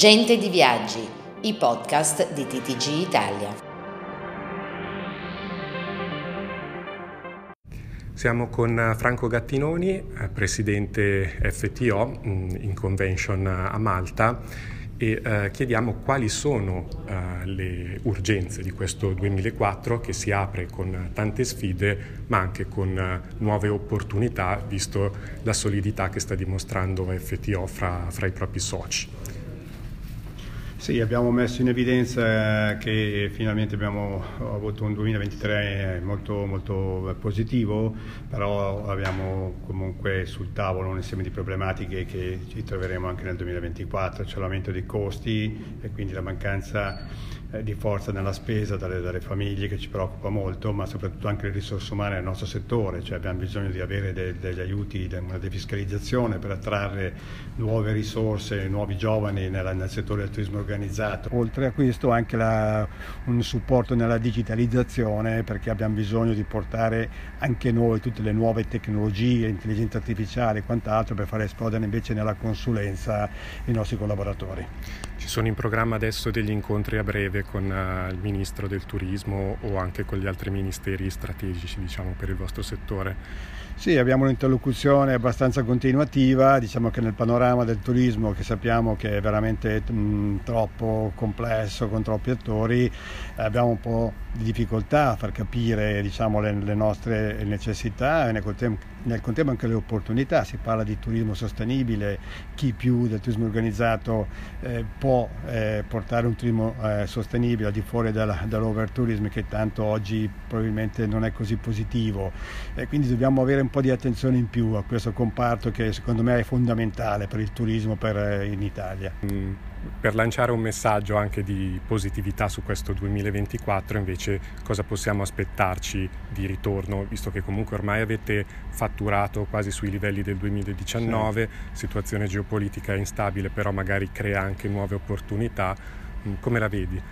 Gente di Viaggi, i podcast di TTG Italia. Siamo con Franco Gattinoni, eh, presidente FTO mm, in convention a Malta e eh, chiediamo quali sono eh, le urgenze di questo 2004 che si apre con tante sfide ma anche con eh, nuove opportunità visto la solidità che sta dimostrando FTO fra, fra i propri soci. Sì, abbiamo messo in evidenza che finalmente abbiamo avuto un 2023 molto, molto positivo, però abbiamo comunque sul tavolo un insieme di problematiche che ci troveremo anche nel 2024, cioè l'aumento dei costi e quindi la mancanza eh, di forza nella spesa dalle, dalle, famiglie che ci preoccupa molto, ma soprattutto anche le risorse umane nel nostro settore, cioè abbiamo bisogno di avere de, degli aiuti, de, una defiscalizzazione per attrarre nuove risorse, nuovi giovani nella, nel settore del turismo organizzato. Oltre a questo anche la, un supporto nella digitalizzazione perché abbiamo bisogno di portare anche noi tutte le nuove tecnologie, intelligenza artificiale e quant'altro per far esplodere invece nella consulenza i nostri collaboratori. Ci sono in programma adesso degli incontri a breve con uh, il Ministro del Turismo o anche con gli altri ministeri strategici diciamo, per il vostro settore? Sì, abbiamo un'interlocuzione abbastanza continuativa, diciamo che nel panorama del turismo che sappiamo che è veramente mh, troppo complesso con troppi attori, abbiamo un po' di difficoltà a far capire diciamo, le, le, nostre necessità e nel contempo, nel contempo, anche le opportunità. Si parla di turismo sostenibile, chi più del turismo organizzato eh, può eh, portare un turismo eh, sostenibile al di fuori dall'overtourism che tanto oggi probabilmente non è così positivo. E quindi dobbiamo avere un po' di attenzione in più a questo comparto che secondo me è fondamentale per il turismo per, eh, in Italia. Mm, per lanciare un messaggio anche di positività su questo 2024 invece cosa possiamo aspettarci di ritorno visto che comunque ormai avete fatturato quasi sui livelli del 2019, sì. situazione geopolitica instabile però magari crea anche nuove opportunità, come la vedi?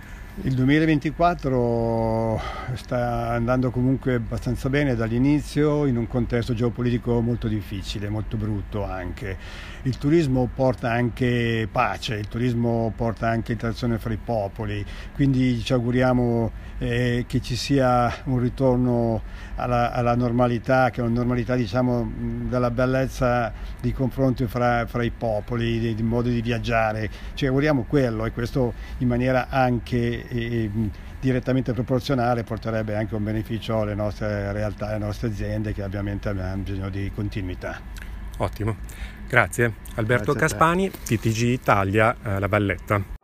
Il 2024 sta andando comunque abbastanza bene dall'inizio in un contesto geopolitico molto difficile, molto brutto anche. Il turismo porta anche pace, il turismo porta anche interazione fra i popoli, quindi ci auguriamo eh, che ci sia un ritorno alla, alla, normalità, che è una normalità diciamo della bellezza di confronto fra, fra i popoli, di, di modo di viaggiare. Ci auguriamo quello e questo in maniera anche e, direttamente proporzionale porterebbe anche un beneficio alle nostre realtà, alle nostre aziende che ovviamente abbiamo bisogno di continuità. Ottimo, grazie. Alberto grazie Caspani, TTG Italia, eh, La Valletta.